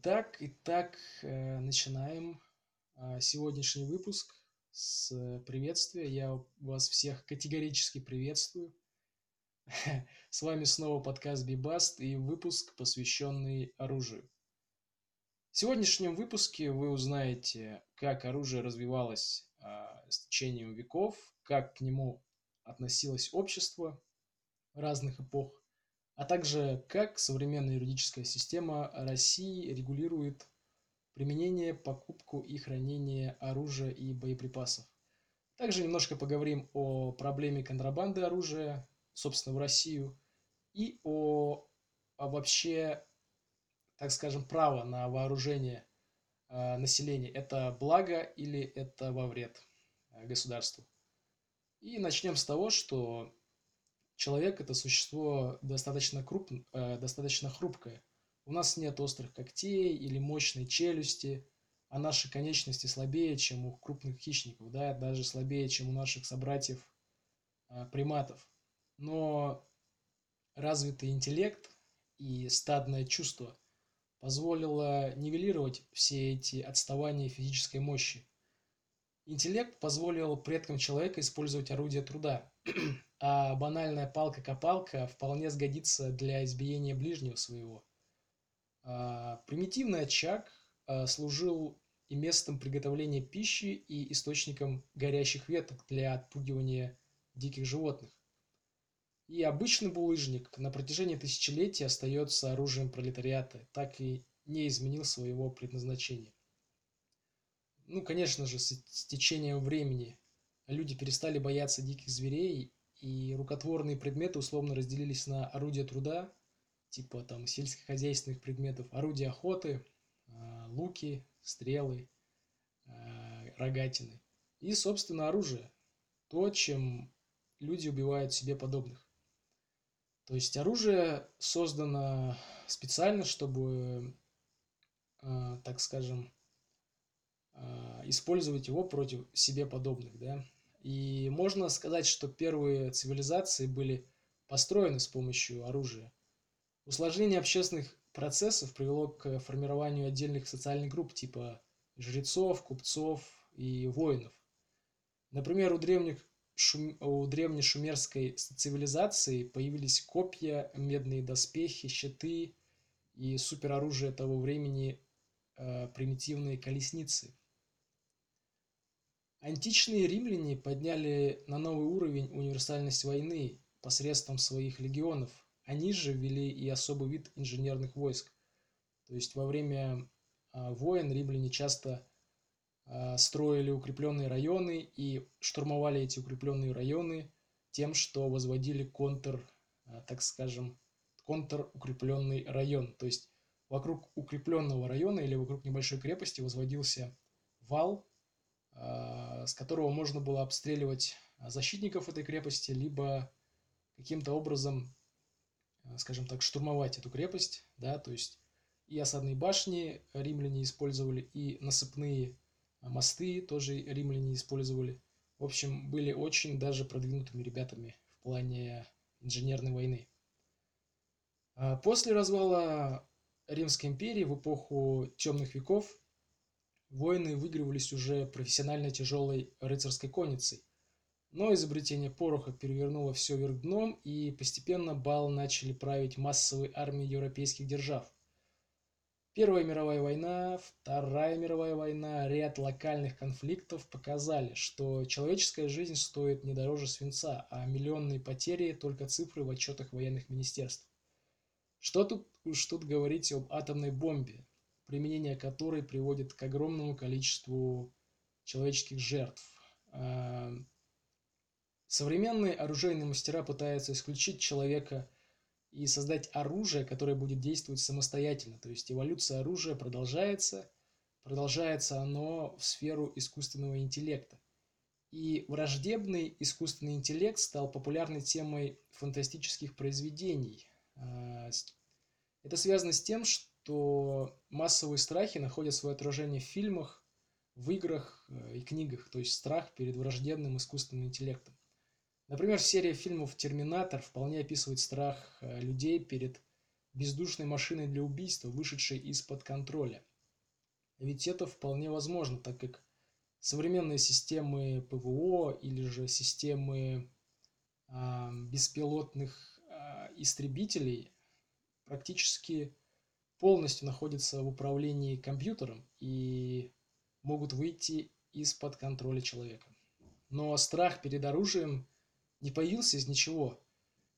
Итак, итак, э, начинаем а, сегодняшний выпуск с приветствия. Я вас всех категорически приветствую. С вами снова подкаст Бибаст и выпуск, посвященный оружию. В сегодняшнем выпуске вы узнаете, как оружие развивалось а, с течением веков, как к нему относилось общество разных эпох, а также как современная юридическая система России регулирует применение, покупку и хранение оружия и боеприпасов. Также немножко поговорим о проблеме контрабанды оружия, собственно, в Россию, и о, о вообще, так скажем, право на вооружение э, населения. Это благо или это во вред э, государству? И начнем с того, что человек это существо достаточно, круп, э, достаточно хрупкое. У нас нет острых когтей или мощной челюсти, а наши конечности слабее, чем у крупных хищников, да, даже слабее, чем у наших собратьев э, приматов. Но развитый интеллект и стадное чувство позволило нивелировать все эти отставания физической мощи. Интеллект позволил предкам человека использовать орудия труда, а банальная палка-копалка вполне сгодится для избиения ближнего своего. А, примитивный очаг а, служил и местом приготовления пищи, и источником горящих веток для отпугивания диких животных. И обычный булыжник на протяжении тысячелетий остается оружием пролетариата, так и не изменил своего предназначения. Ну, конечно же, с течением времени люди перестали бояться диких зверей и рукотворные предметы условно разделились на орудия труда, типа там сельскохозяйственных предметов, орудия охоты, а, луки, стрелы, а, рогатины. И, собственно, оружие. То, чем люди убивают себе подобных. То есть оружие создано специально, чтобы, а, так скажем, использовать его против себе подобных, да, и можно сказать, что первые цивилизации были построены с помощью оружия. Усложнение общественных процессов привело к формированию отдельных социальных групп типа жрецов, купцов и воинов. Например, у древних шум... у древней шумерской цивилизации появились копья, медные доспехи, щиты и супероружие того времени э, примитивные колесницы. Античные римляне подняли на новый уровень универсальность войны посредством своих легионов. Они же ввели и особый вид инженерных войск. То есть во время а, войн римляне часто а, строили укрепленные районы и штурмовали эти укрепленные районы тем, что возводили контр, а, так скажем, контр-укрепленный район. То есть вокруг укрепленного района или вокруг небольшой крепости возводился вал, с которого можно было обстреливать а, защитников этой крепости, либо каким-то образом, а, скажем так, штурмовать эту крепость, да, то есть и осадные башни римляне использовали, и насыпные мосты тоже римляне использовали. В общем, были очень даже продвинутыми ребятами в плане инженерной войны. После развала Римской империи в эпоху темных веков Войны выигрывались уже профессионально тяжелой рыцарской конницей. Но изобретение пороха перевернуло все вверх дном, и постепенно бал начали править массовые армии европейских держав. Первая мировая война, Вторая мировая война, ряд локальных конфликтов показали, что человеческая жизнь стоит не дороже свинца, а миллионные потери – только цифры в отчетах военных министерств. Что тут уж тут говорить об атомной бомбе, применение которой приводит к огромному количеству человеческих жертв. А, современные оружейные мастера пытаются исключить человека и создать оружие, которое будет действовать самостоятельно. То есть эволюция оружия продолжается, продолжается оно в сферу искусственного интеллекта. И враждебный искусственный интеллект стал популярной темой фантастических произведений. А, это связано с тем, что то массовые страхи находят свое отражение в фильмах, в играх э, и книгах, то есть страх перед враждебным искусственным интеллектом. Например, серия фильмов «Терминатор» вполне описывает страх э, людей перед бездушной машиной для убийства, вышедшей из-под контроля. Ведь это вполне возможно, так как современные системы ПВО или же системы э, беспилотных э, истребителей практически полностью находятся в управлении компьютером и могут выйти из-под контроля человека. Но страх перед оружием не появился из ничего.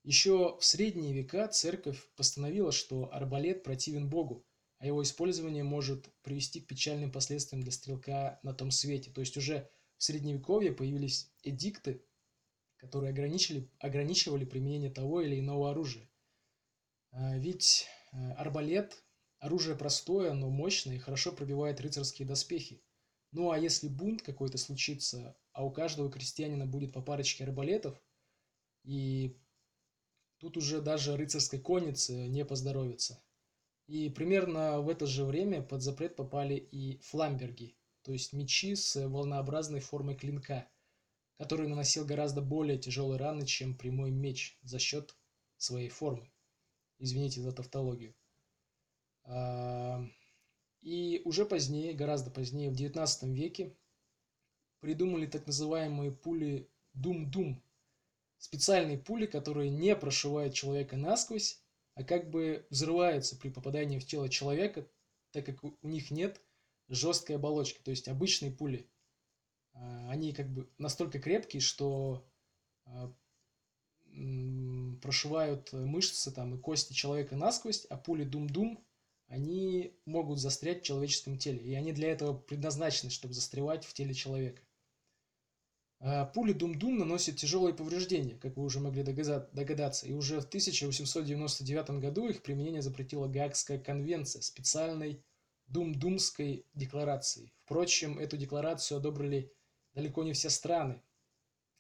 Еще в средние века церковь постановила, что арбалет противен Богу, а его использование может привести к печальным последствиям для стрелка на том свете. То есть уже в средневековье появились эдикты, которые ограничили, ограничивали применение того или иного оружия. А, ведь э, арбалет – оружие простое, но мощное и хорошо пробивает рыцарские доспехи. Ну а если бунт какой-то случится, а у каждого крестьянина будет по парочке арбалетов, и тут уже даже рыцарской коннице не поздоровится – и примерно в это же время под запрет попали и фламберги, то есть мечи с волнообразной формой клинка, который наносил гораздо более тяжелые раны, чем прямой меч за счет своей формы. Извините за тавтологию. И уже позднее, гораздо позднее, в 19 веке, придумали так называемые пули Дум-Дум. Специальные пули, которые не прошивают человека насквозь, а как бы взрываются при попадании в тело человека, так как у них нет жесткой оболочки, то есть обычные пули. А, они как бы настолько крепкие, что а, прошивают мышцы там и кости человека насквозь, а пули дум-дум, они могут застрять в человеческом теле. И они для этого предназначены, чтобы застревать в теле человека. А, пули Дум-Дум наносят тяжелые повреждения, как вы уже могли догадаться, и уже в 1899 году их применение запретила Гаагская конвенция специальной Дум-Думской декларацией. Впрочем, эту декларацию одобрили далеко не все страны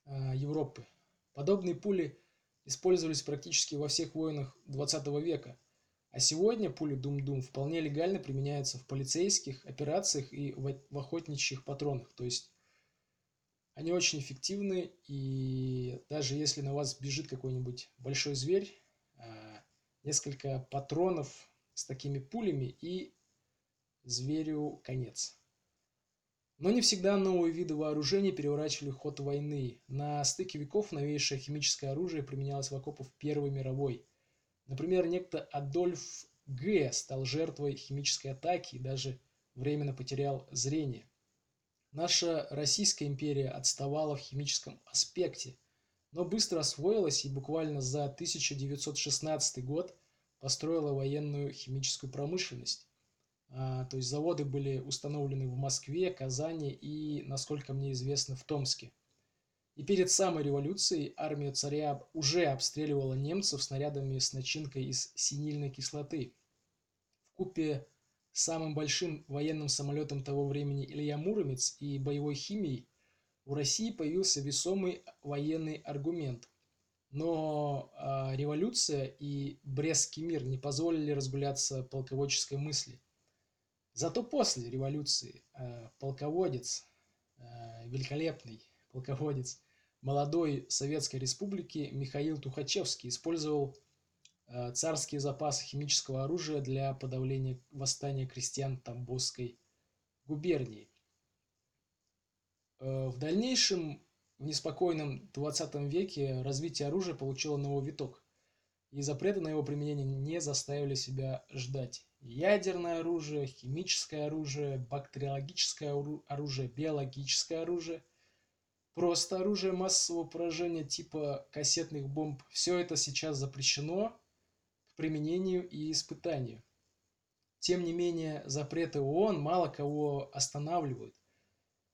э, Европы. Подобные пули использовались практически во всех войнах 20 века, а сегодня пули Дум-Дум вполне легально применяются в полицейских операциях и в охотничьих патронах, то есть они очень эффективны, и даже если на вас бежит какой-нибудь большой зверь, а, несколько патронов с такими пулями, и зверю конец. Но не всегда новые виды вооружений переворачивали ход войны. На стыке веков новейшее химическое оружие применялось в окопах Первой мировой. Например, некто Адольф Г. стал жертвой химической атаки и даже временно потерял зрение. Наша Российская империя отставала в химическом аспекте, но быстро освоилась и буквально за 1916 год построила военную химическую промышленность. А, то есть заводы были установлены в Москве, Казани и, насколько мне известно, в Томске. И перед самой революцией армия царя уже обстреливала немцев снарядами с начинкой из синильной кислоты. В купе самым большим военным самолетом того времени Илья Муромец и боевой химией, у России появился весомый военный аргумент. Но э, революция и Брестский мир не позволили разгуляться полководческой мысли. Зато после революции э, полководец, э, великолепный полководец молодой Советской Республики Михаил Тухачевский использовал Э, царские запасы химического оружия для подавления восстания крестьян Тамбовской губернии. Э, в дальнейшем, в неспокойном 20 веке, развитие оружия получило новый виток, и запреты на его применение не заставили себя ждать. Ядерное оружие, химическое оружие, бактериологическое оружие, биологическое оружие, просто оружие массового поражения типа кассетных бомб – все это сейчас запрещено – применению и испытанию. Тем не менее, запреты ООН мало кого останавливают.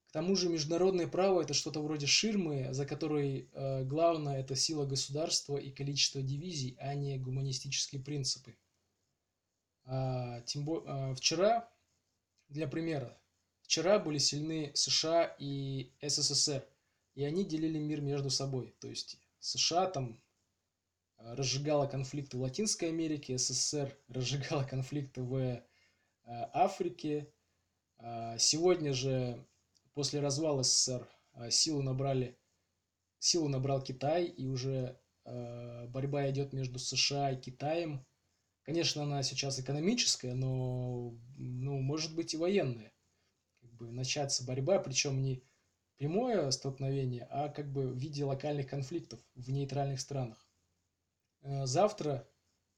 К тому же международное право – это что-то вроде ширмы, за которой э, главное – это сила государства и количество дивизий, а не гуманистические принципы. А, тем бо... а, вчера, для примера, вчера были сильны США и СССР, и они делили мир между собой. То есть США там разжигала конфликты в Латинской Америке, СССР разжигала конфликты в э, Африке. А, сегодня же, после развала СССР, а, силу набрали, силу набрал Китай, и уже а, борьба идет между США и Китаем, Конечно, она сейчас экономическая, но, ну, может быть и военная. Как бы начаться борьба, причем не прямое столкновение, а как бы в виде локальных конфликтов в нейтральных странах. Э, завтра,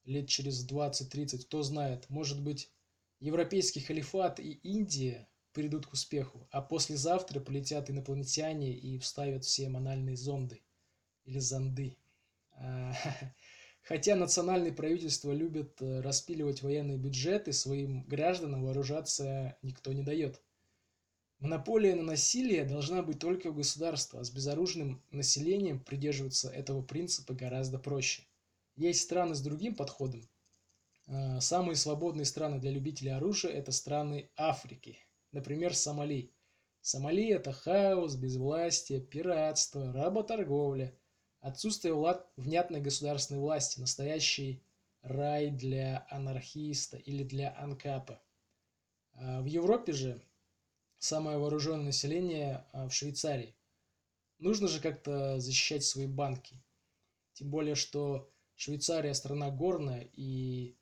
лет через 20-30, кто знает, может быть, европейский халифат и Индия придут к успеху, а послезавтра полетят инопланетяне и вставят все манальные зонды или зонды. А, хотя национальные правительства любят э, распиливать военные бюджеты, своим гражданам вооружаться никто не дает. Монополия на насилие должна быть только у государства, а с безоружным населением придерживаться этого принципа гораздо проще. Есть страны с другим подходом. А, самые свободные страны для любителей оружия – это страны Африки. Например, Сомали. Сомали – это хаос, безвластие, пиратство, работорговля – Отсутствие внятной государственной власти – настоящий рай для анархиста или для анкапа. А в Европе же самое вооруженное население а, в Швейцарии. Нужно же как-то защищать свои банки. Тем более, что Швейцария страна горная, и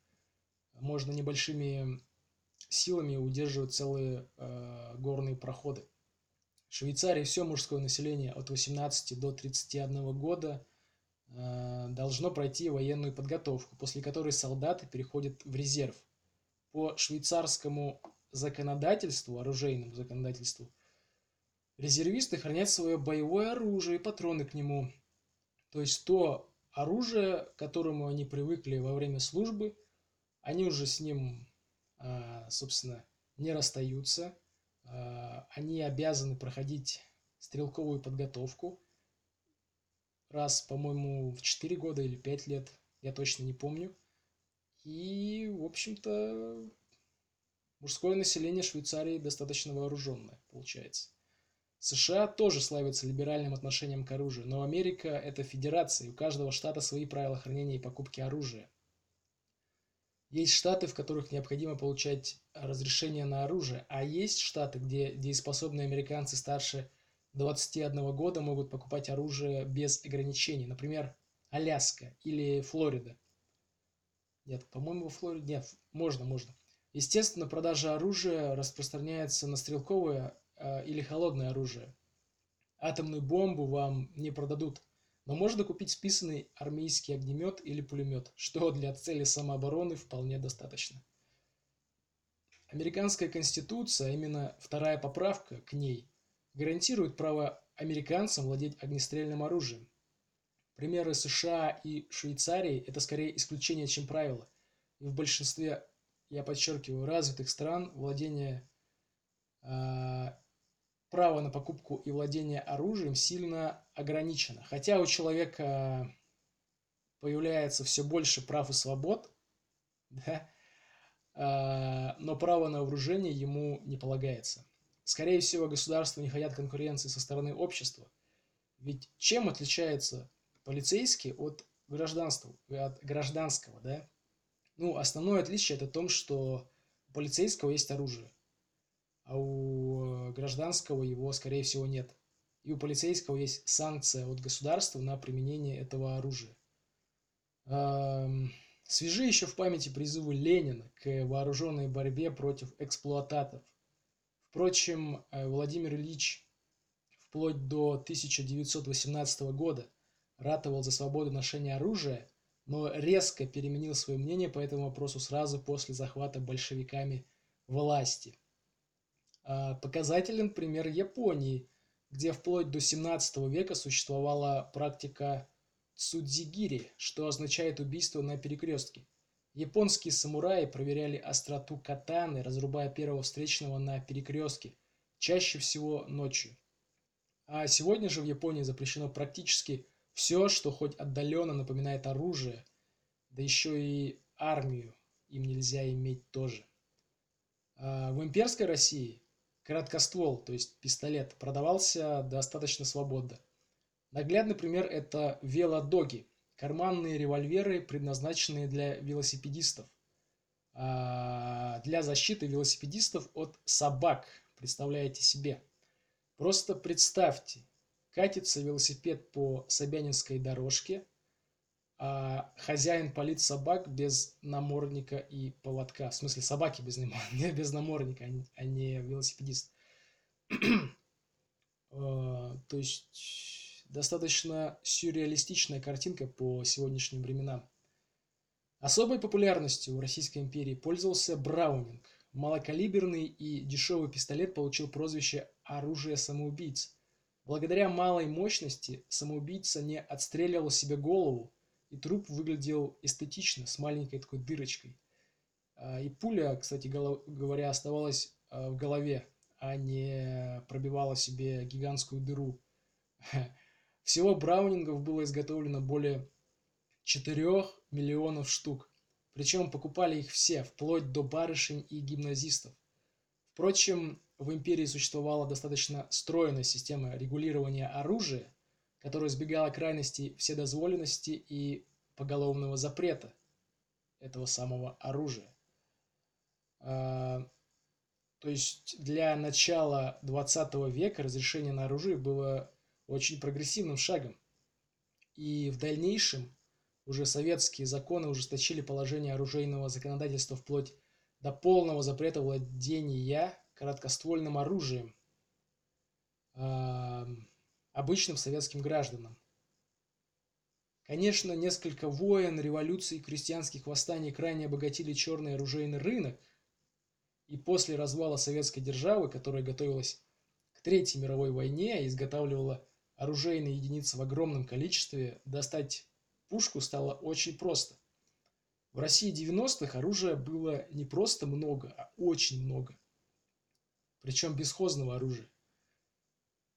можно небольшими силами удерживать целые э, горные проходы. В Швейцарии все мужское население от 18 до 31 года э, должно пройти военную подготовку, после которой солдаты переходят в резерв. По швейцарскому законодательству, оружейному законодательству, резервисты хранят свое боевое оружие и патроны к нему. То есть то оружие, к которому они привыкли во время службы, они уже с ним, э, собственно, не расстаются – а, они обязаны проходить стрелковую подготовку раз, по-моему, в 4 года или 5 лет, я точно не помню. И, в общем-то, мужское население Швейцарии достаточно вооруженное, получается. США тоже славятся либеральным отношением к оружию, но Америка – это федерация, и у каждого штата свои правила хранения и покупки оружия. Есть штаты, в которых необходимо получать разрешение на оружие, а есть штаты, где дееспособные американцы старше 21 года могут покупать оружие без ограничений. Например, Аляска или Флорида. Нет, по-моему, во Флориде... Нет, можно, можно. Естественно, продажа оружия распространяется на стрелковое э, или холодное оружие. Атомную бомбу вам не продадут. Но можно купить списанный армейский огнемет или пулемет, что для цели самообороны вполне достаточно. Американская конституция, именно вторая поправка к ней, гарантирует право американцам владеть огнестрельным оружием. Примеры США и Швейцарии – это скорее исключение, чем правило. И в большинстве, я подчеркиваю, развитых стран владение э, право на покупку и владение оружием сильно ограничено. Хотя у человека появляется все больше прав и свобод, да, а, но право на вооружение ему не полагается. Скорее всего, государства не хотят конкуренции со стороны общества. Ведь чем отличается полицейский от гражданства, от гражданского, да? Ну, основное отличие это в том, что у полицейского есть оружие а у гражданского его, скорее всего, нет. И у полицейского есть санкция от государства на применение этого оружия. Свежи еще в памяти призывы Ленина к вооруженной борьбе против эксплуататоров. Впрочем, э, Владимир Ильич вплоть до 1918 года ратовал за свободу ношения оружия, но резко переменил свое мнение по этому вопросу сразу после захвата большевиками власти. А, показателен пример Японии, где вплоть до 17 века существовала практика цудзигири, что означает убийство на перекрестке. Японские самураи проверяли остроту катаны, разрубая первого встречного на перекрестке, чаще всего ночью. А сегодня же в Японии запрещено практически все, что хоть отдаленно напоминает оружие, да еще и армию им нельзя иметь тоже. А в имперской России Краткоствол, то есть пистолет, продавался достаточно свободно. Наглядный пример – это велодоги – карманные револьверы, предназначенные для велосипедистов. А для защиты велосипедистов от собак, представляете себе. Просто представьте, катится велосипед по Собянинской дорожке, а хозяин палит собак без намордника и поводка. В смысле, собаки без, без намордника, а не велосипедист. А, то есть достаточно сюрреалистичная картинка по сегодняшним временам. Особой популярностью в Российской империи пользовался Браунинг. Малокалиберный и дешевый пистолет получил прозвище «оружие самоубийц». Благодаря малой мощности самоубийца не отстреливал себе голову, и труп выглядел эстетично, с маленькой такой дырочкой. А, и пуля, кстати говоря, оставалась а, в голове, а не пробивала себе гигантскую дыру. Всего браунингов было изготовлено более 4 миллионов штук. Причем покупали их все, вплоть до барышень и гимназистов. Впрочем, в империи существовала достаточно стройная система регулирования оружия, которая избегала крайностей вседозволенности и поголовного запрета этого самого оружия. А, то есть для начала 20 века разрешение на оружие было очень прогрессивным шагом. И в дальнейшем уже советские законы ужесточили положение оружейного законодательства вплоть до полного запрета владения короткоствольным оружием э, обычным советским гражданам. Конечно, несколько войн, революций, крестьянских восстаний крайне обогатили черный оружейный рынок, и после развала советской державы, которая готовилась к Третьей мировой войне и изготавливала оружейные единицы в огромном количестве, достать пушку стало очень просто. В России 90-х оружия было не просто много, а очень много. Причем бесхозного оружия.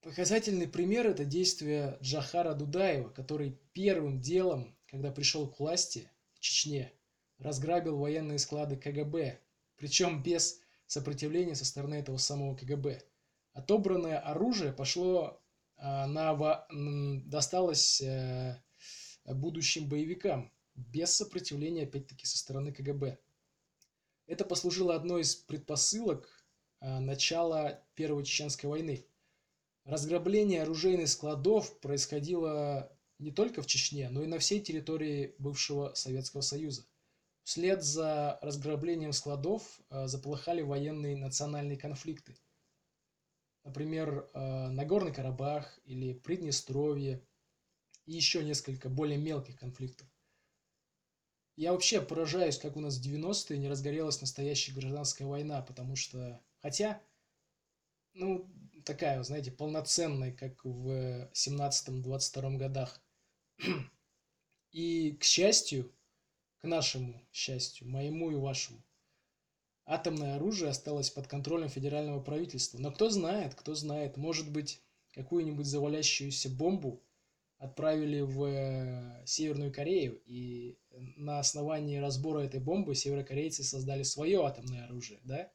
Показательный пример – это действие Джахара Дудаева, который первым делом, когда пришел к власти в Чечне, разграбил военные склады КГБ, причем без сопротивления со стороны этого самого КГБ. Отобранное оружие пошло а, на досталось э, будущим боевикам, без сопротивления, опять-таки, со стороны КГБ. Это послужило одной из предпосылок а, начала Первой Чеченской войны. Разграбление оружейных складов происходило не только в Чечне, но и на всей территории бывшего Советского Союза. Вслед за разграблением складов а, заполыхали военные национальные конфликты. Например, а, Нагорный Карабах или Приднестровье и еще несколько более мелких конфликтов. Я вообще поражаюсь, как у нас в 90-е не разгорелась настоящая гражданская война, потому что, хотя, ну, такая, знаете, полноценная, как в 17-22 годах. И, к счастью, к нашему счастью, моему и вашему, атомное оружие осталось под контролем федерального правительства. Но кто знает, кто знает, может быть, какую-нибудь завалящуюся бомбу отправили в э, Северную Корею, и на основании разбора этой бомбы северокорейцы создали свое атомное оружие, да?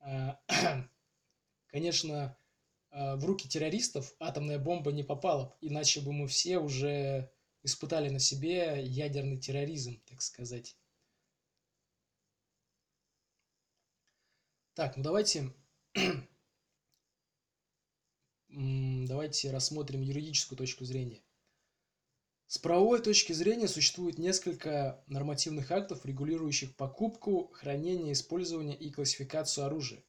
А, конечно, а, в руки террористов атомная бомба не попала, иначе бы мы все уже испытали на себе ядерный терроризм, так сказать. Так, ну давайте давайте рассмотрим юридическую точку зрения. С правовой точки зрения существует несколько нормативных актов, регулирующих покупку, хранение, использование и классификацию оружия.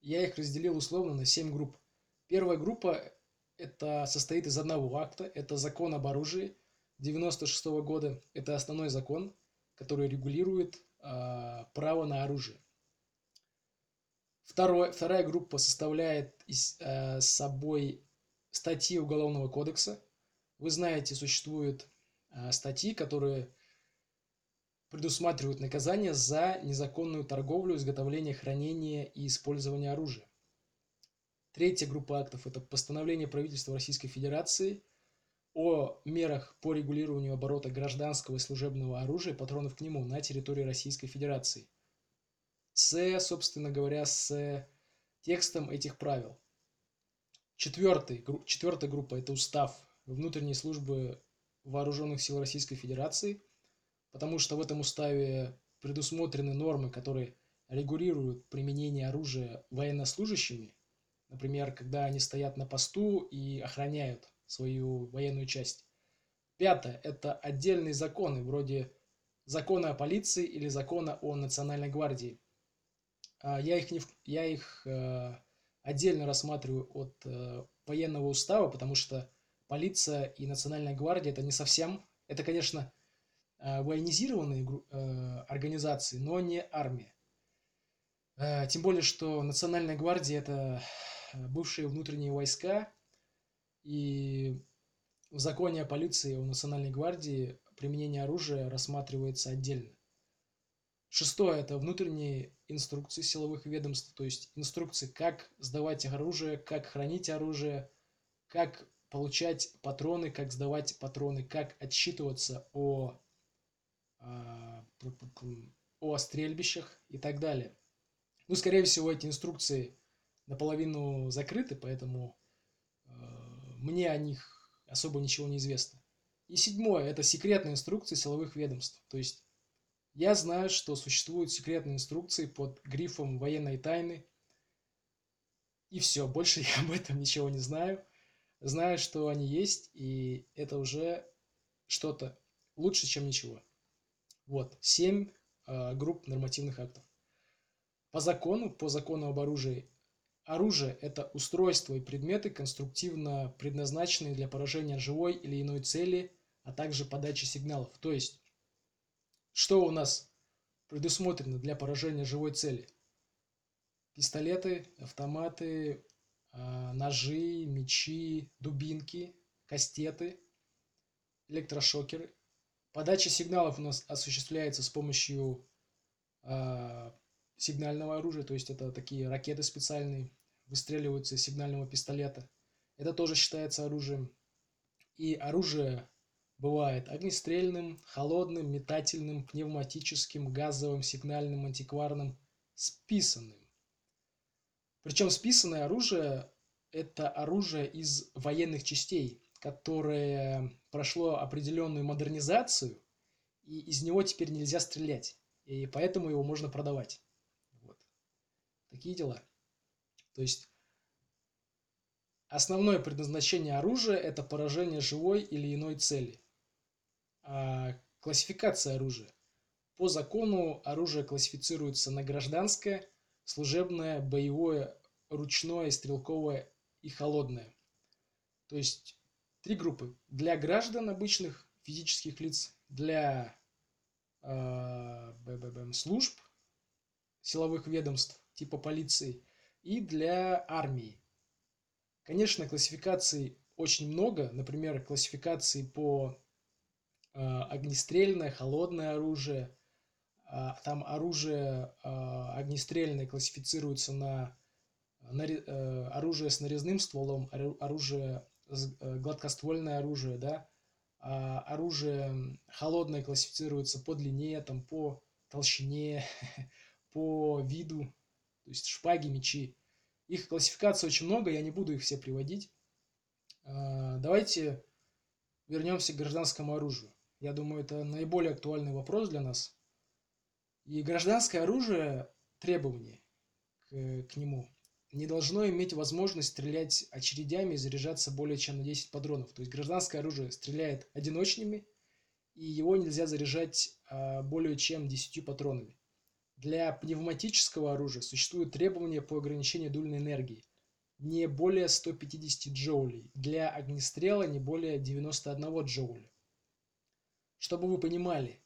Я их разделил условно на 7 групп. Первая группа это состоит из одного акта, это закон об оружии 96 -го года. Это основной закон, который регулирует э, право на оружие. Второе, вторая группа составляет из, э, собой статьи Уголовного кодекса. Вы знаете, существуют э, статьи, которые предусматривают наказание за незаконную торговлю, изготовление, хранение и использование оружия. Третья группа актов – это постановление правительства Российской Федерации о мерах по регулированию оборота гражданского и служебного оружия, патронов к нему на территории Российской Федерации – с, собственно говоря, с текстом этих правил. Четвертый, четвертая группа – это устав внутренней службы вооруженных сил Российской Федерации, потому что в этом уставе предусмотрены нормы, которые регулируют применение оружия военнослужащими, например, когда они стоят на посту и охраняют свою военную часть. Пятое – это отдельные законы, вроде закона о полиции или закона о национальной гвардии. А, я их, не, я их э, отдельно рассматриваю от э, военного устава, потому что полиция и национальная гвардия – это не совсем, это, конечно, э, военизированные организации, но не армия. Тем более, что национальная гвардия – это бывшие внутренние войска, и в законе о полиции о национальной гвардии применение оружия рассматривается отдельно. Шестое – это внутренние инструкции силовых ведомств, то есть инструкции, как сдавать оружие, как хранить оружие, как получать патроны, как сдавать патроны, как отсчитываться о, а, о стрельбищах и так далее. Ну, скорее всего, эти инструкции наполовину закрыты, поэтому э, мне о них особо ничего не известно. И седьмое – это секретные инструкции силовых ведомств. То есть я знаю, что существуют секретные инструкции под грифом военной тайны. И все, больше я об этом ничего не знаю. Знаю, что они есть, и это уже что-то лучше, чем ничего. Вот, семь э, групп нормативных актов. По закону, по закону об оружии, оружие – это устройства и предметы, конструктивно предназначенные для поражения живой или иной цели, а также подачи сигналов. То есть что у нас предусмотрено для поражения живой цели? Пистолеты, автоматы, а, ножи, мечи, дубинки, кастеты, электрошокеры. Подача сигналов у нас осуществляется с помощью э, сигнального оружия, то есть это такие ракеты специальные, выстреливаются из сигнального пистолета. Это тоже считается оружием. И оружие Бывает огнестрельным, холодным, метательным, пневматическим, газовым, сигнальным, антикварным, списанным. Причем списанное оружие – это оружие из военных частей, которое прошло определенную модернизацию, и из него теперь нельзя стрелять, и поэтому его можно продавать. Вот. Такие дела. То есть основное предназначение оружия – это поражение живой или иной цели – классификация оружия. По закону оружие классифицируется на гражданское, служебное, боевое, ручное, стрелковое и холодное. То есть три группы. Для граждан обычных физических лиц, для э, служб, силовых ведомств типа полиции и для армии. Конечно, классификаций очень много. Например, классификации по огнестрельное, холодное оружие. А, там оружие а, огнестрельное классифицируется на, на э, оружие с нарезным стволом, оружие э, гладкоствольное оружие, да, а оружие холодное классифицируется по длине, там, по толщине, по виду, то есть шпаги, мечи. Их классификаций очень много, я не буду их все приводить. Давайте вернемся к гражданскому оружию. Я думаю, это наиболее актуальный вопрос для нас. И гражданское оружие, требования к, к нему, не должно иметь возможность стрелять очередями и заряжаться более чем на 10 патронов. То есть гражданское оружие стреляет одиночными, и его нельзя заряжать а, более чем 10 патронами. Для пневматического оружия существуют требования по ограничению дульной энергии не более 150 джоулей, для огнестрела не более 91 джоуля. Чтобы вы понимали,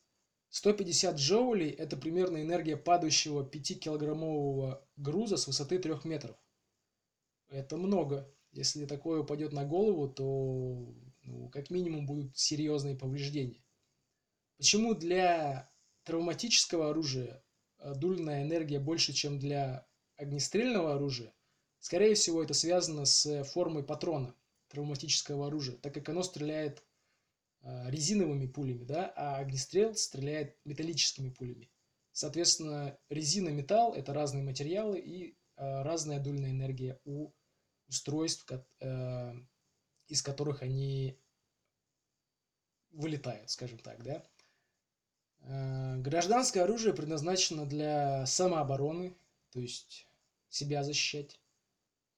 150 джоулей – это примерно энергия падающего 5-килограммового груза с высоты 3 метров. Это много. Если такое упадет на голову, то ну, как минимум будут серьезные повреждения. Почему для травматического оружия э, дульная энергия больше, чем для огнестрельного оружия? Скорее всего, это связано с формой патрона травматического оружия, так как оно стреляет резиновыми пулями, да, а огнестрел стреляет металлическими пулями. Соответственно, резина, металл – это разные материалы и э, разная дульная энергия у устройств, э, из которых они вылетают, скажем так, да. Гражданское оружие предназначено для самообороны, то есть себя защищать,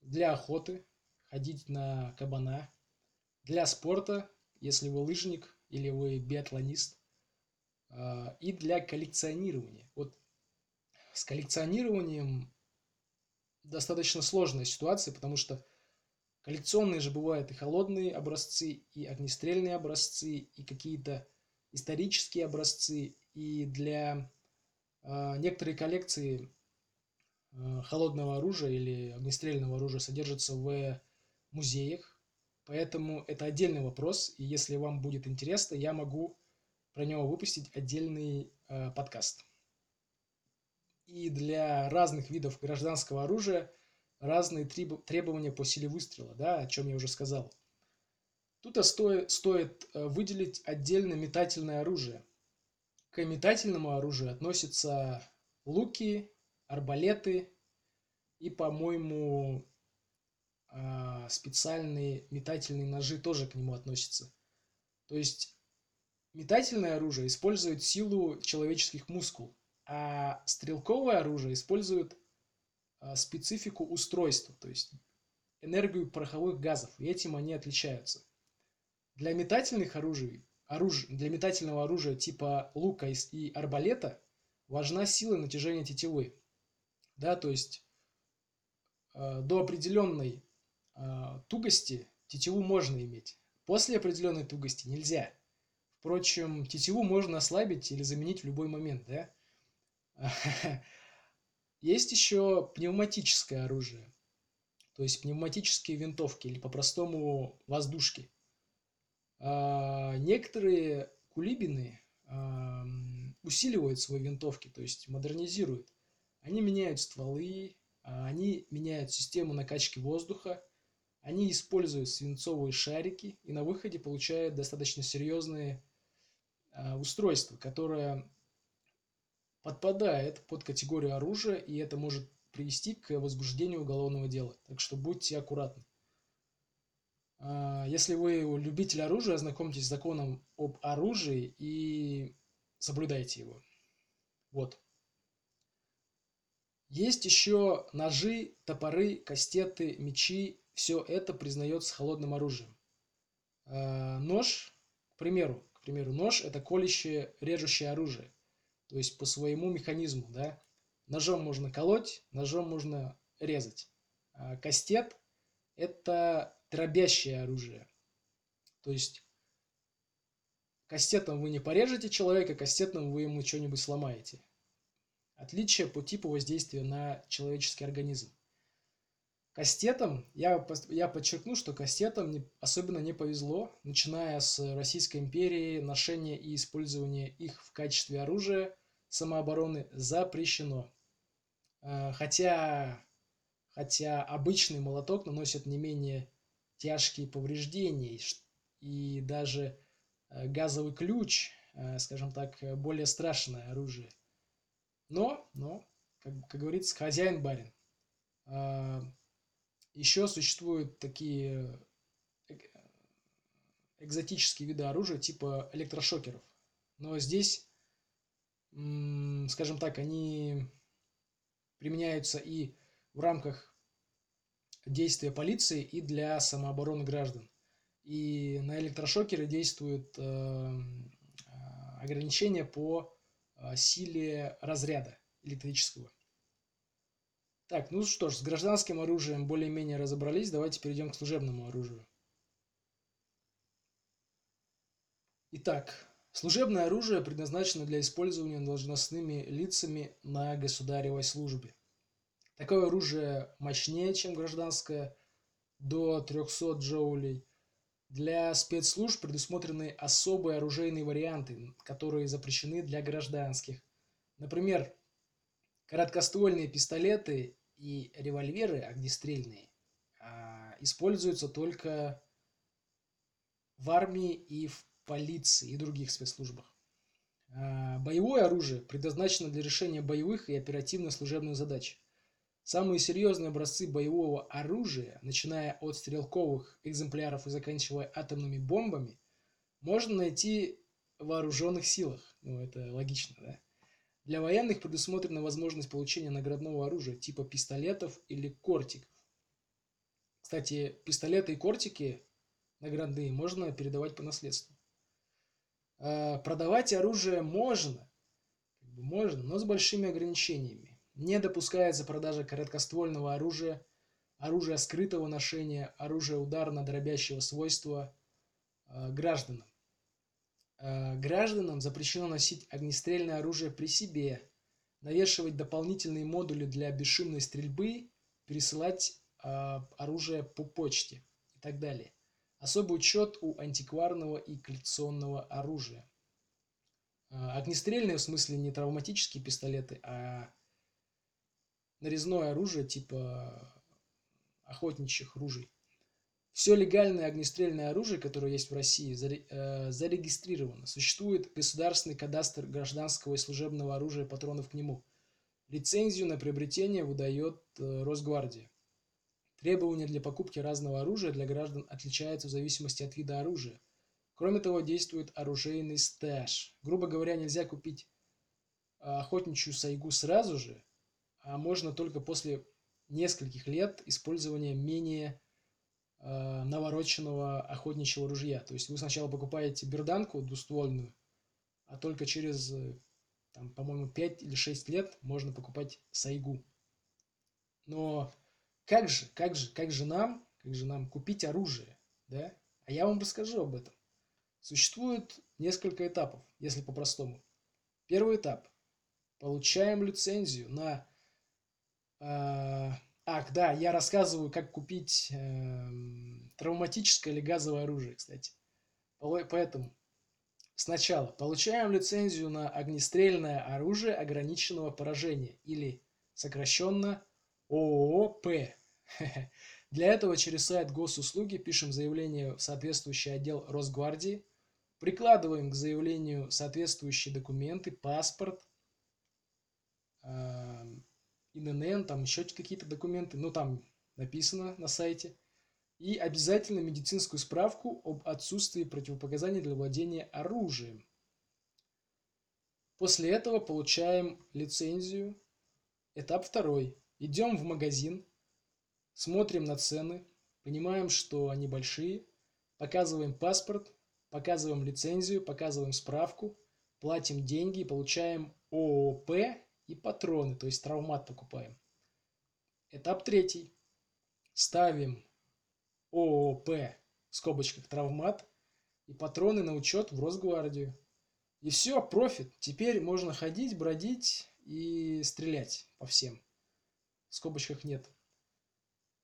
для охоты, ходить на кабана, для спорта, если вы лыжник, или вы биатлонист, а, и для коллекционирования. Вот с коллекционированием достаточно сложная ситуация, потому что коллекционные же бывают и холодные образцы, и огнестрельные образцы, и какие-то исторические образцы. И для э, некоторые коллекции э, холодного оружия или огнестрельного оружия содержатся в музеях. Поэтому это отдельный вопрос. И если вам будет интересно, я могу про него выпустить отдельный э, подкаст. И для разных видов гражданского оружия разные требования по силе выстрела, да, о чем я уже сказал. Тут стоит, стоит э, выделить отдельно метательное оружие. К метательному оружию относятся луки, арбалеты и, по-моему, специальные метательные ножи тоже к нему относятся. То есть метательное оружие использует силу человеческих мускул, а стрелковое оружие использует а, специфику устройства, то есть энергию пороховых газов, и этим они отличаются. Для метательных оружий, оруж... для метательного оружия типа лука и арбалета важна сила натяжения тетивы. Да, то есть э, до определенной тугости тетиву можно иметь. После определенной тугости нельзя. Впрочем, тетиву можно ослабить или заменить в любой момент, да? Есть еще пневматическое оружие, то есть пневматические винтовки или по-простому воздушки. А, некоторые кулибины усиливают свои винтовки, то есть модернизируют. Они меняют стволы, а, они меняют систему накачки воздуха, они используют свинцовые шарики и на выходе получают достаточно серьезные а, устройства, которое подпадает под категорию оружия, и это может привести к возбуждению уголовного дела. Так что будьте аккуратны. А, если вы любитель оружия, ознакомьтесь с законом об оружии и соблюдайте его. Вот. Есть еще ножи, топоры, кастеты, мечи. Все это признается холодным оружием. А, нож, к примеру, к примеру, нож – это колющее, режущее оружие то есть по своему механизму, да. Ножом можно колоть, ножом можно резать. А кастет – это дробящее оружие. То есть кастетом вы не порежете человека, кастетом вы ему что-нибудь сломаете. Отличие по типу воздействия на человеческий организм. Кастетам, я, я подчеркну, что кастетам не, особенно не повезло, начиная с Российской империи, ношение и использование их в качестве оружия самообороны запрещено. А, хотя, хотя обычный молоток наносит не менее тяжкие повреждения, и даже э, газовый ключ, э, скажем так, более страшное оружие. Но, но, как, как говорится, хозяин барин. Еще существуют такие э, экзотические виды оружия типа электрошокеров. Но здесь скажем так, они применяются и в рамках действия полиции, и для самообороны граждан. И на электрошокеры действуют э, ограничения по э, силе разряда электрического. Так, ну что ж, с гражданским оружием более-менее разобрались. Давайте перейдем к служебному оружию. Итак, Служебное оружие предназначено для использования должностными лицами на государевой службе. Такое оружие мощнее, чем гражданское, до 300 джоулей. Для спецслужб предусмотрены особые оружейные варианты, которые запрещены для гражданских. Например, короткоствольные пистолеты и револьверы огнестрельные а, используются только в армии и в полиции и других спецслужбах. А, боевое оружие предназначено для решения боевых и оперативно-служебных задач. Самые серьезные образцы боевого оружия, начиная от стрелковых экземпляров и заканчивая атомными бомбами, можно найти в вооруженных силах. Ну, это логично, да? Для военных предусмотрена возможность получения наградного оружия типа пистолетов или кортиков. Кстати, пистолеты и кортики наградные можно передавать по наследству. Э, продавать оружие можно, можно, но с большими ограничениями. Не допускается продажа короткоствольного оружия, оружия скрытого ношения, оружия ударно-дробящего свойства э, гражданам. Э, гражданам запрещено носить огнестрельное оружие при себе, навешивать дополнительные модули для бесшумной стрельбы, пересылать э, оружие по почте и так далее. Особый учет у антикварного и коллекционного оружия. А, огнестрельные, в смысле, не травматические пистолеты, а нарезное оружие типа охотничьих ружей. Все легальное огнестрельное оружие, которое есть в России, э, зарегистрировано. Существует государственный кадастр гражданского и служебного оружия патронов к нему. Лицензию на приобретение выдает э, Росгвардия. Требования для покупки разного оружия для граждан отличаются в зависимости от вида оружия. Кроме того, действует оружейный стаж. Грубо говоря, нельзя купить а, охотничью сайгу сразу же, а можно только после нескольких лет использования менее э, навороченного охотничьего ружья. То есть вы сначала покупаете берданку двуствольную, а только через, там, по-моему, 5 или 6 лет можно покупать сайгу. Но как же, как же, как же нам, как же нам купить оружие, да? А я вам расскажу об этом. Существует несколько этапов, если по-простому. Первый этап. Получаем лицензию на... Э, ах, да, я рассказываю, как купить э, травматическое или газовое оружие, кстати. Поэтому сначала получаем лицензию на огнестрельное оружие ограниченного поражения или сокращенно ООО Для этого через сайт госуслуги пишем заявление в соответствующий отдел Росгвардии, прикладываем к заявлению соответствующие документы, паспорт, ИНН, там еще какие-то документы, ну там написано на сайте, и обязательно медицинскую справку об отсутствии противопоказаний для владения оружием. После этого получаем лицензию. Этап второй. Идем в магазин, смотрим на цены, понимаем, что они большие, показываем паспорт, показываем лицензию, показываем справку, платим деньги и получаем ООП и патроны, то есть травмат покупаем. Этап третий. Ставим ООП в скобочках травмат и патроны на учет в Росгвардию. И все, профит. Теперь можно ходить, бродить и стрелять по всем в скобочках нет.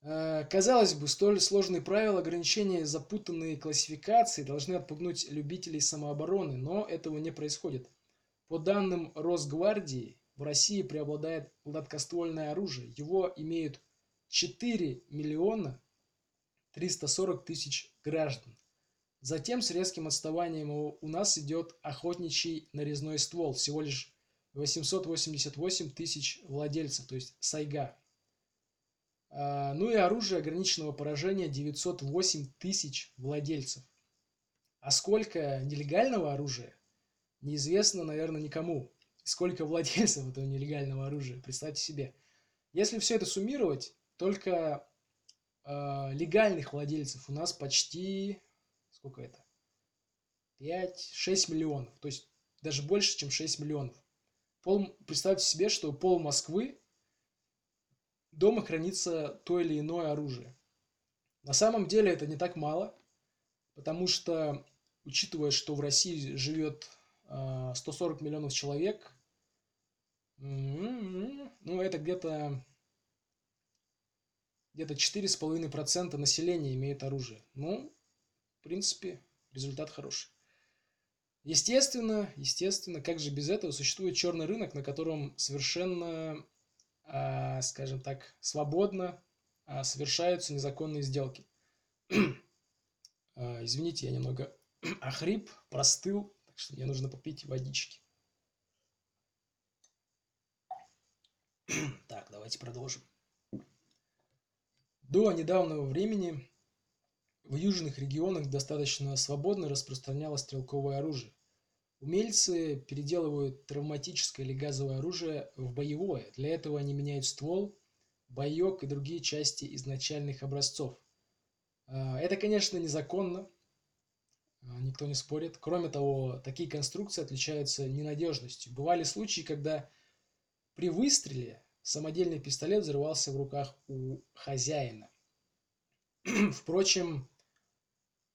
Э, казалось бы, столь сложные правила ограничения запутанные классификации должны отпугнуть любителей самообороны, но этого не происходит. По данным Росгвардии, в России преобладает гладкоствольное оружие. Его имеют 4 миллиона 340 тысяч граждан. Затем с резким отставанием у нас идет охотничий нарезной ствол, всего лишь 888 тысяч владельцев, то есть сайга. А, ну и оружие ограниченного поражения 908 тысяч владельцев. А сколько нелегального оружия, неизвестно, наверное, никому. Сколько владельцев этого нелегального оружия, представьте себе. Если все это суммировать, только э, легальных владельцев у нас почти, сколько это? 5-6 миллионов. То есть даже больше, чем 6 миллионов. Пол, представьте себе, что пол Москвы дома хранится то или иное оружие. На самом деле это не так мало, потому что, учитывая, что в России живет 140 а, миллионов человек, ну, это где-то где-то 4,5% населения имеет оружие. Ну, в принципе, результат хороший. Естественно, естественно, как же без этого существует черный рынок, на котором совершенно а, скажем так, свободно а, совершаются незаконные сделки. А, извините, я немного охрип, простыл, что мне нужно попить водички. Так, давайте продолжим. До недавнего времени в южных регионах достаточно свободно распространялось стрелковое оружие. Умельцы переделывают травматическое или газовое оружие в боевое. Для этого они меняют ствол, боек и другие части изначальных образцов. А, это, конечно, незаконно. Никто не спорит. Кроме того, такие конструкции отличаются ненадежностью. Бывали случаи, когда при выстреле самодельный пистолет взрывался в руках у хозяина. Впрочем,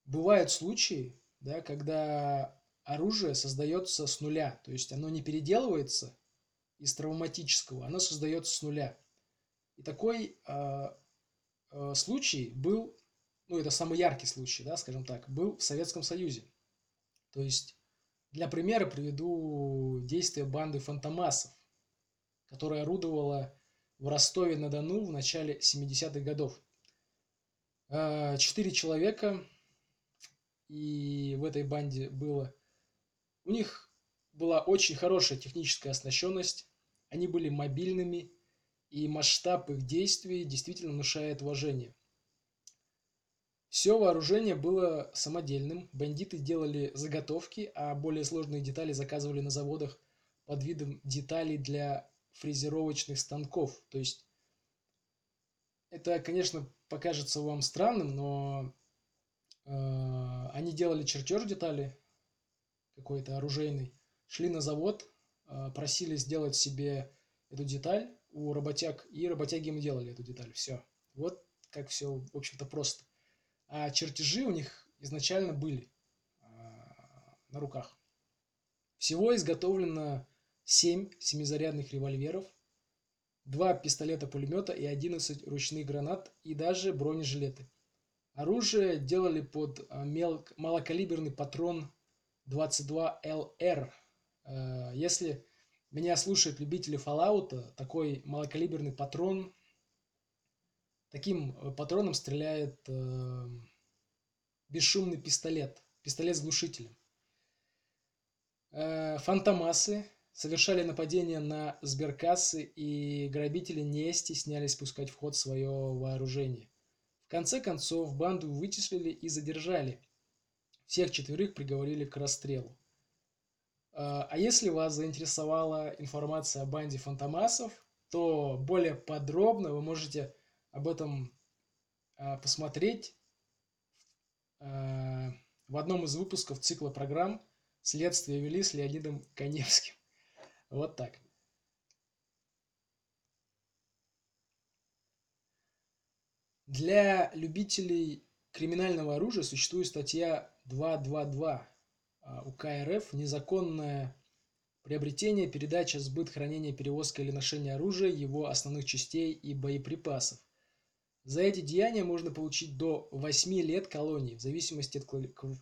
бывают случаи, да, когда оружие создается с нуля, то есть оно не переделывается из травматического, оно создается с нуля. И такой э, э, случай был, ну это самый яркий случай, да, скажем так, был в Советском Союзе. То есть для примера приведу действия банды фантомасов, которая орудовала в Ростове-на-Дону в начале 70-х годов. А, четыре человека, и в этой банде было... У них была очень хорошая техническая оснащенность, они были мобильными, и масштаб их действий действительно внушает уважение. Все вооружение было самодельным, бандиты делали заготовки, а более сложные детали заказывали на заводах под видом деталей для фрезеровочных станков. То есть это, конечно, покажется вам странным, но э, они делали чертеж детали какой-то оружейный, шли на завод, э, просили сделать себе эту деталь у работяг, и работяги им делали эту деталь. Все. Вот как все, в общем-то, просто. А чертежи у них изначально были э, на руках. Всего изготовлено 7 семизарядных револьверов, 2 пистолета-пулемета и 11 ручных гранат и даже бронежилеты. Оружие делали под а, мел... малокалиберный патрон 22LR. Э, если меня слушают любители Fallout, такой малокалиберный патрон, таким э, патроном стреляет э, бесшумный пистолет, пистолет с глушителем. Фантомасы совершали нападения на сберкассы, и грабители не стеснялись пускать в ход свое вооружение. В конце концов, банду вычислили и задержали. Всех четверых приговорили к расстрелу. А, а если вас заинтересовала информация о банде фантомасов, то более подробно вы можете об этом а, посмотреть а, в одном из выпусков цикла программ «Следствие вели» с Леонидом Коневским. Вот так. Для любителей криминального оружия существует статья 222 а, УК РФ «Незаконное приобретение, передача, сбыт, хранение, перевозка или ношение оружия, его основных частей и боеприпасов». За эти деяния можно получить до 8 лет колонии, в зависимости от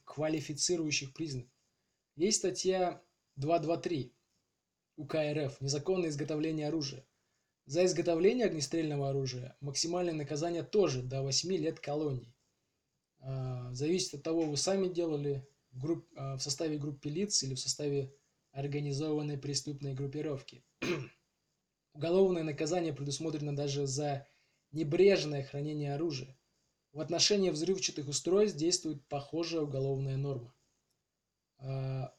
квалифицирующих признаков. Есть статья 223 УК РФ незаконное изготовление оружия. За изготовление огнестрельного оружия максимальное наказание тоже до 8 лет колонии. А, зависит от того, вы сами делали групп, а, в составе группы лиц или в составе организованной преступной группировки. Уголовное наказание предусмотрено даже за небрежное хранение оружия. В отношении взрывчатых устройств действует похожая уголовная норма. А,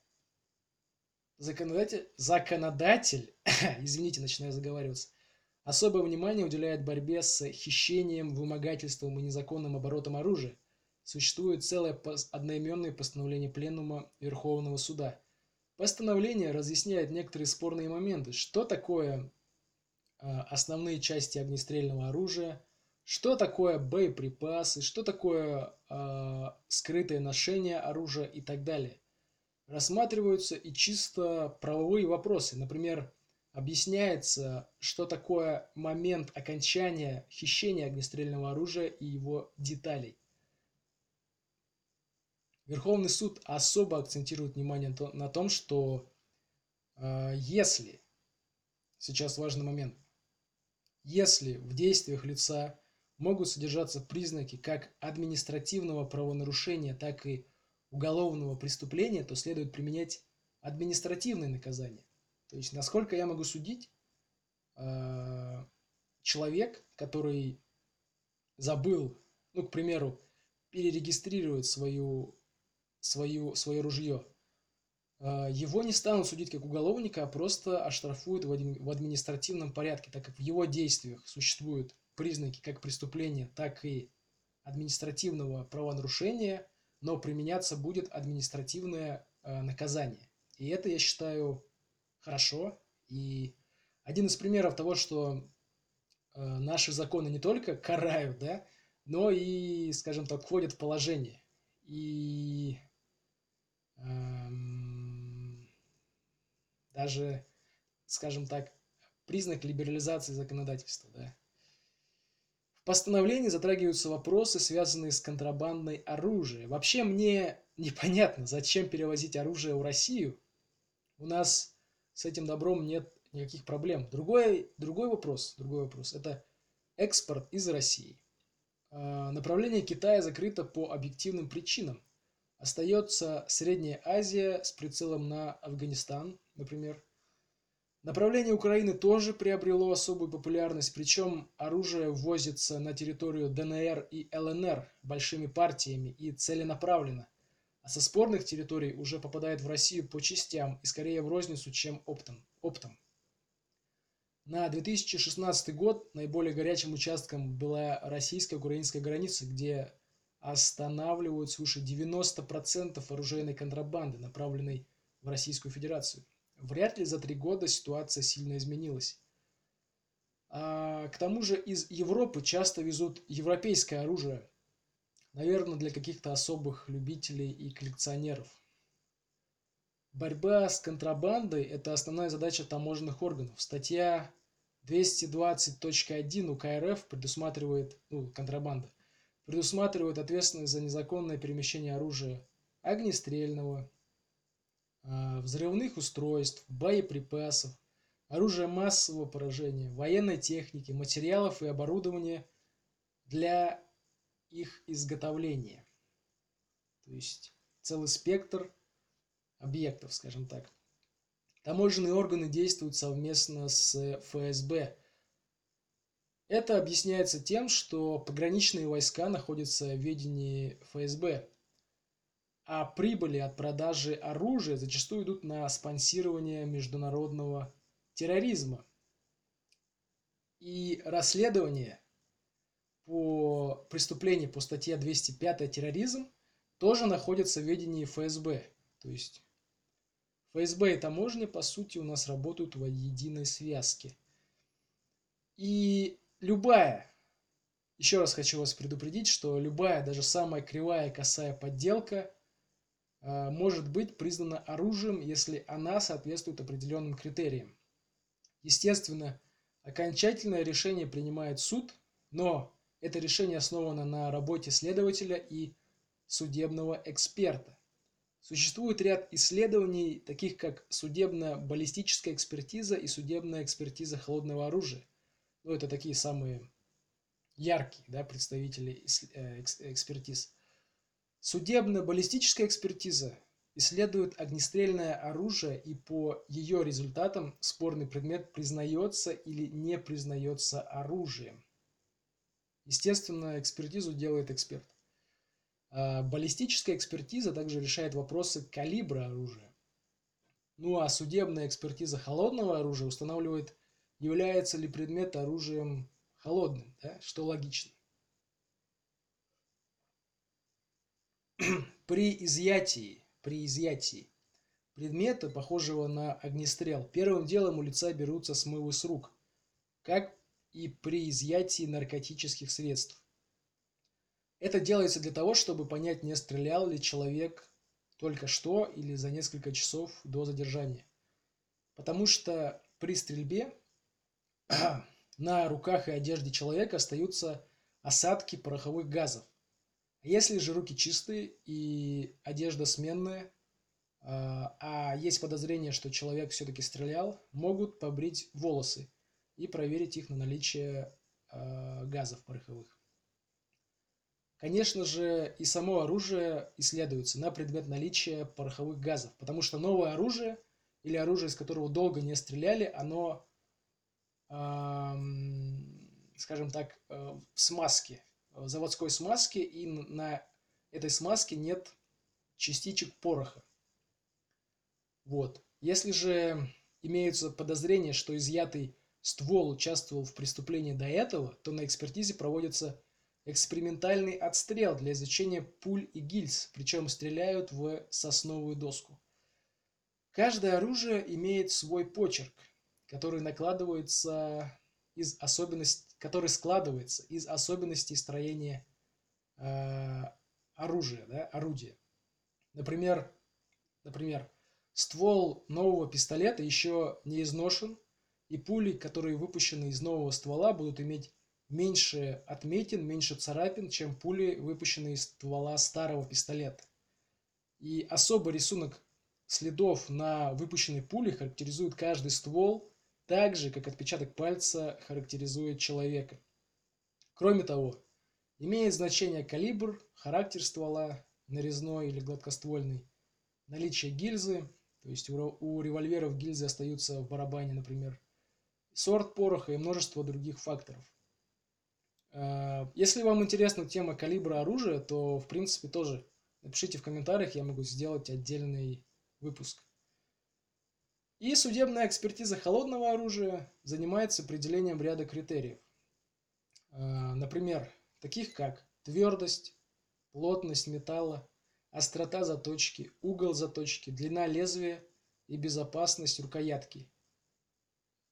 законодатель, законодатель извините, начинаю заговариваться, особое внимание уделяет борьбе с хищением, вымогательством и незаконным оборотом оружия. Существует целое одноименное постановление Пленума Верховного Суда. Постановление разъясняет некоторые спорные моменты. Что такое основные части огнестрельного оружия, что такое боеприпасы, что такое э, скрытое ношение оружия и так далее рассматриваются и чисто правовые вопросы. Например, объясняется, что такое момент окончания хищения огнестрельного оружия и его деталей. Верховный суд особо акцентирует внимание на том, что э, если, сейчас важный момент, если в действиях лица могут содержаться признаки как административного правонарушения, так и уголовного преступления, то следует применять административное наказание. То есть, насколько я могу судить, э, человек, который забыл, ну, к примеру, перерегистрировать свою, свою, свое ружье, его не станут судить как уголовника, а просто оштрафуют в административном порядке, так как в его действиях существуют признаки как преступления, так и административного правонарушения – но применяться будет административное э, наказание. И это, я считаю, хорошо. И один из примеров того, что э, наши законы не только карают, да, но и, скажем так, входят в положение. И эм, даже, скажем так, признак либерализации законодательства, да. В постановлении затрагиваются вопросы, связанные с контрабандой оружия. Вообще мне непонятно, зачем перевозить оружие в Россию. У нас с этим добром нет никаких проблем. Другой, другой вопрос, другой вопрос – это экспорт из России. А, направление Китая закрыто по объективным причинам. Остается Средняя Азия с прицелом на Афганистан, например. Направление Украины тоже приобрело особую популярность, причем оружие ввозится на территорию ДНР и ЛНР большими партиями и целенаправленно, а со спорных территорий уже попадает в Россию по частям и скорее в розницу, чем оптом. оптом. На 2016 год наиболее горячим участком была российско-украинская граница, где останавливают свыше 90% оружейной контрабанды, направленной в Российскую Федерацию. Вряд ли за три года ситуация сильно изменилась. А, к тому же из Европы часто везут европейское оружие. Наверное, для каких-то особых любителей и коллекционеров. Борьба с контрабандой – это основная задача таможенных органов. Статья 220.1 УК РФ предусматривает, ну, контрабанда, предусматривает ответственность за незаконное перемещение оружия огнестрельного, взрывных устройств, боеприпасов, оружия массового поражения, военной техники, материалов и оборудования для их изготовления. То есть целый спектр объектов, скажем так. Таможенные органы действуют совместно с ФСБ. Это объясняется тем, что пограничные войска находятся в ведении ФСБ, а прибыли от продажи оружия зачастую идут на спонсирование международного терроризма. И расследование по преступлению по статье 205 терроризм тоже находится в ведении ФСБ. То есть ФСБ и таможня, по сути, у нас работают в единой связке. И любая, еще раз хочу вас предупредить, что любая, даже самая кривая косая подделка может быть признана оружием, если она соответствует определенным критериям. Естественно, окончательное решение принимает суд, но это решение основано на работе следователя и судебного эксперта. Существует ряд исследований, таких как судебно-баллистическая экспертиза и судебная экспертиза холодного оружия. Ну, это такие самые яркие да, представители э, экспертиз. Судебно-баллистическая экспертиза исследует огнестрельное оружие и по ее результатам спорный предмет признается или не признается оружием. Естественно, экспертизу делает эксперт. А баллистическая экспертиза также решает вопросы калибра оружия. Ну а судебная экспертиза холодного оружия устанавливает, является ли предмет оружием холодным, да, что логично. при изъятии, при изъятии предмета, похожего на огнестрел, первым делом у лица берутся смывы с рук, как и при изъятии наркотических средств. Это делается для того, чтобы понять, не стрелял ли человек только что или за несколько часов до задержания. Потому что при стрельбе на руках и одежде человека остаются осадки пороховых газов, если же руки чистые и одежда сменная, а, а есть подозрение, что человек все-таки стрелял, могут побрить волосы и проверить их на наличие а, газов пороховых. Конечно же, и само оружие исследуется на предмет наличия пороховых газов, потому что новое оружие или оружие, из которого долго не стреляли, оно, скажем так, э, в смазке, Э, заводской смазки, и на этой смазке нет частичек пороха. Вот. Если же имеются подозрения, что изъятый ствол участвовал в преступлении до этого, то на экспертизе проводятся экспериментальный отстрел для изучения пуль и гильз, причем стреляют в сосновую доску. Каждое оружие имеет свой почерк, который накладывается из особенностей, который складывается из особенностей строения э, оружия, да, орудия. Например, например, ствол нового пистолета еще не изношен, и пули, которые выпущены из нового ствола, будут иметь меньше отметин, меньше царапин, чем пули, выпущенные из ствола старого пистолета. И особый рисунок следов на выпущенной пуле характеризует каждый ствол, так же, как отпечаток пальца характеризует человека. Кроме того, имеет значение калибр, характер ствола, нарезной или гладкоствольный, наличие гильзы, то есть у, револьверов гильзы остаются в барабане, например, сорт пороха и множество других факторов. Э, если вам интересна тема калибра оружия, то, в принципе, тоже напишите в комментариях, я могу сделать отдельный выпуск. И судебная экспертиза холодного оружия занимается определением ряда критериев. Э, например, таких как твердость, плотность металла, острота заточки, угол заточки, длина лезвия и безопасность рукоятки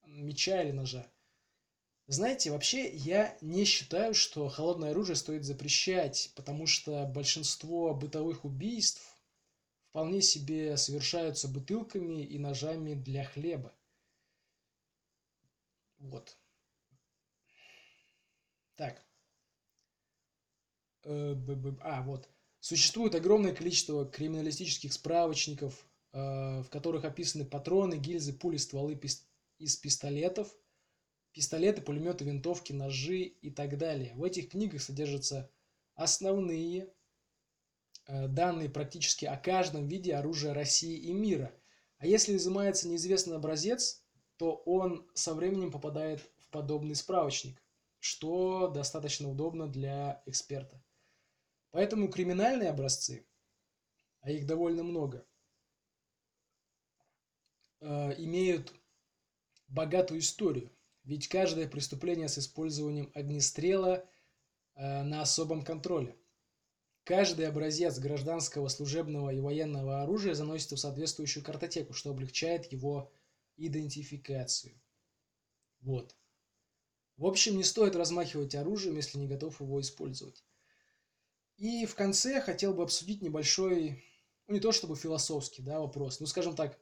меча или ножа. Знаете, вообще я не считаю, что холодное оружие стоит запрещать, потому что большинство бытовых убийств вполне себе совершаются бутылками и ножами для хлеба. Вот. Так. Э, а, вот. Существует огромное количество криминалистических справочников, э, в которых описаны патроны, гильзы, пули, стволы из пистолетов, пистолеты, пулеметы, винтовки, ножи и так далее. В этих книгах содержатся основные данные практически о каждом виде оружия России и мира. А если изымается неизвестный образец, то он со временем попадает в подобный справочник, что достаточно удобно для эксперта. Поэтому криминальные образцы, а их довольно много, э, имеют богатую историю. Ведь каждое преступление с использованием огнестрела э, на особом контроле. Каждый образец гражданского, служебного и военного оружия заносится в соответствующую картотеку, что облегчает его идентификацию. Вот. В общем, не стоит размахивать оружием, если не готов его использовать. И в конце хотел бы обсудить небольшой, ну не то чтобы философский да, вопрос, ну скажем так,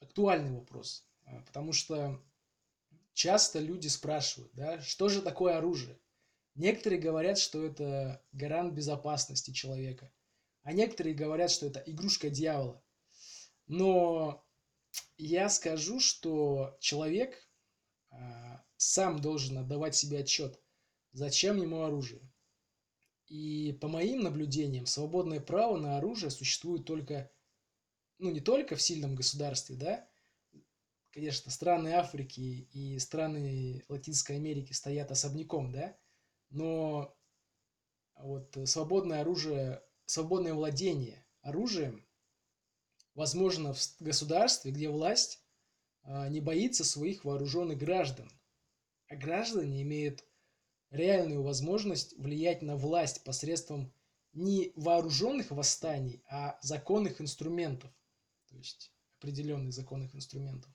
актуальный вопрос. А, потому что часто люди спрашивают, да, что же такое оружие? Некоторые говорят, что это гарант безопасности человека, а некоторые говорят, что это игрушка дьявола. Но я скажу, что человек а, сам должен отдавать себе отчет, зачем ему оружие. И по моим наблюдениям, свободное право на оружие существует только, ну не только в сильном государстве, да, конечно, страны Африки и страны Латинской Америки стоят особняком, да, но вот свободное оружие, свободное владение оружием возможно в государстве, где власть а, не боится своих вооруженных граждан, а граждане имеют реальную возможность влиять на власть посредством не вооруженных восстаний, а законных инструментов, то есть определенных законных инструментов.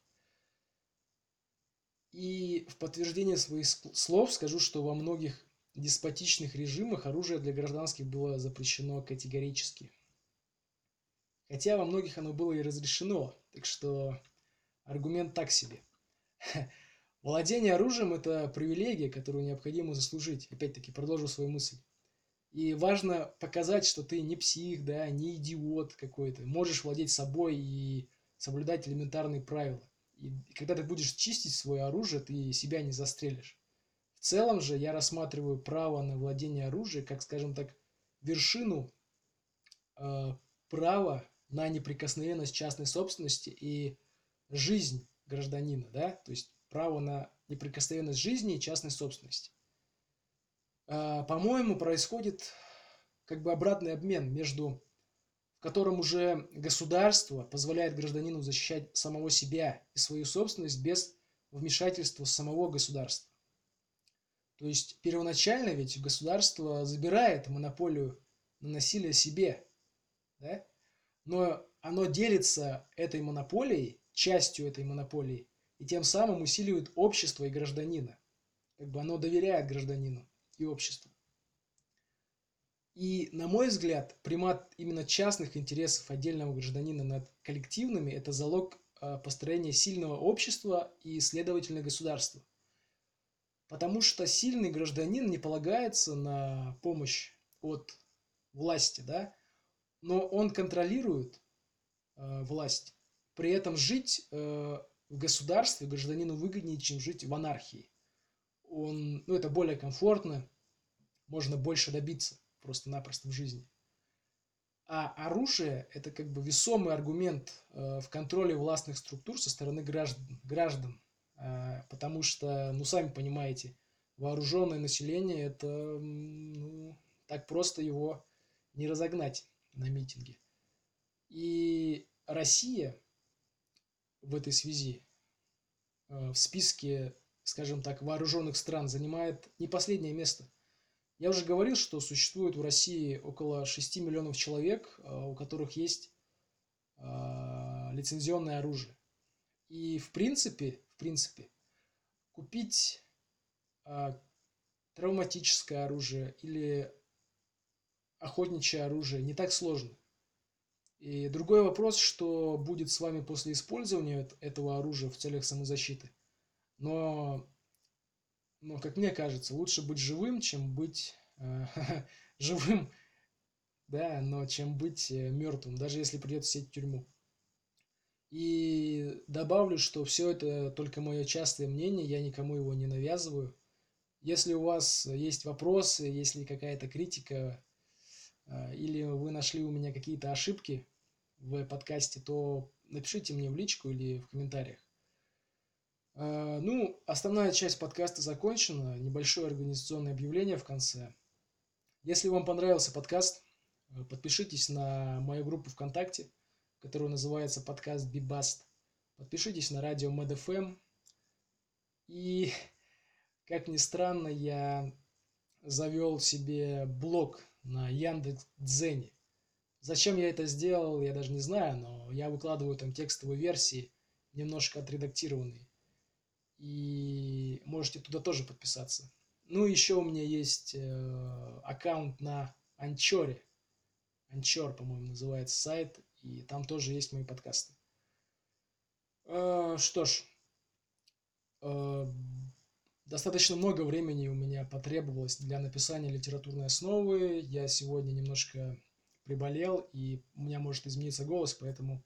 И в подтверждение своих слов скажу, что во многих деспотичных режимах оружие для гражданских было запрещено категорически. Хотя во многих оно было и разрешено, так что аргумент так себе. Владение оружием – это привилегия, которую необходимо заслужить. Опять-таки, продолжу свою мысль. И важно показать, что ты не псих, да, не идиот какой-то. Можешь владеть собой и соблюдать элементарные правила. И когда ты будешь чистить свое оружие, ты себя не застрелишь. В целом же я рассматриваю право на владение оружием как, скажем так, вершину э, права на неприкосновенность частной собственности и жизнь гражданина, да, то есть право на неприкосновенность жизни и частной собственности. Э, по-моему, происходит как бы обратный обмен между в котором уже государство позволяет гражданину защищать самого себя и свою собственность без вмешательства самого государства. То есть первоначально ведь государство забирает монополию на насилие себе, да? но оно делится этой монополией, частью этой монополии, и тем самым усиливает общество и гражданина. Как бы оно доверяет гражданину и обществу. И, на мой взгляд, примат именно частных интересов отдельного гражданина над коллективными – это залог а, построения сильного общества и, следовательно, государства. Потому что сильный гражданин не полагается на помощь от власти, да, но он контролирует э, власть. При этом жить э, в государстве гражданину выгоднее, чем жить в анархии. Он, ну, это более комфортно, можно больше добиться просто-напросто в жизни. А оружие – это как бы весомый аргумент э, в контроле властных структур со стороны граждан, граждан потому что, ну, сами понимаете, вооруженное население – это, ну, так просто его не разогнать на митинге. И Россия в этой связи э, в списке, скажем так, вооруженных стран занимает не последнее место. Я уже говорил, что существует в России около 6 миллионов человек, э, у которых есть э, лицензионное оружие. И в принципе, принципе. Купить э, травматическое оружие или охотничье оружие не так сложно. И другой вопрос, что будет с вами после использования этого оружия в целях самозащиты. Но, но как мне кажется, лучше быть живым, чем быть э, живым, да, но чем быть э, мертвым, даже если придется сидеть в тюрьму. И добавлю, что все это только мое частое мнение, я никому его не навязываю. Если у вас есть вопросы, если какая-то критика, а, или вы нашли у меня какие-то ошибки в подкасте, то напишите мне в личку или в комментариях. А, ну, основная часть подкаста закончена. Небольшое организационное объявление в конце. Если вам понравился подкаст, подпишитесь на мою группу ВКонтакте – который называется подкаст Бибаст. Подпишитесь на радио MedFM. И, как ни странно, я завел себе блог на Яндекс Дзене. Зачем я это сделал, я даже не знаю, но я выкладываю там текстовые версии, немножко отредактированные. И можете туда тоже подписаться. Ну, еще у меня есть э, аккаунт на Анчоре. Анчор, по-моему, называется сайт и там тоже есть мои подкасты. Э, что ж, э, достаточно много времени у меня потребовалось для написания литературной основы. Я сегодня немножко приболел, и у меня может измениться голос, поэтому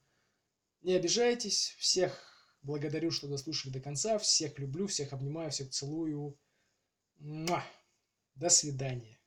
не обижайтесь. Всех благодарю, что дослушали до конца. Всех люблю, всех обнимаю, всех целую. До свидания.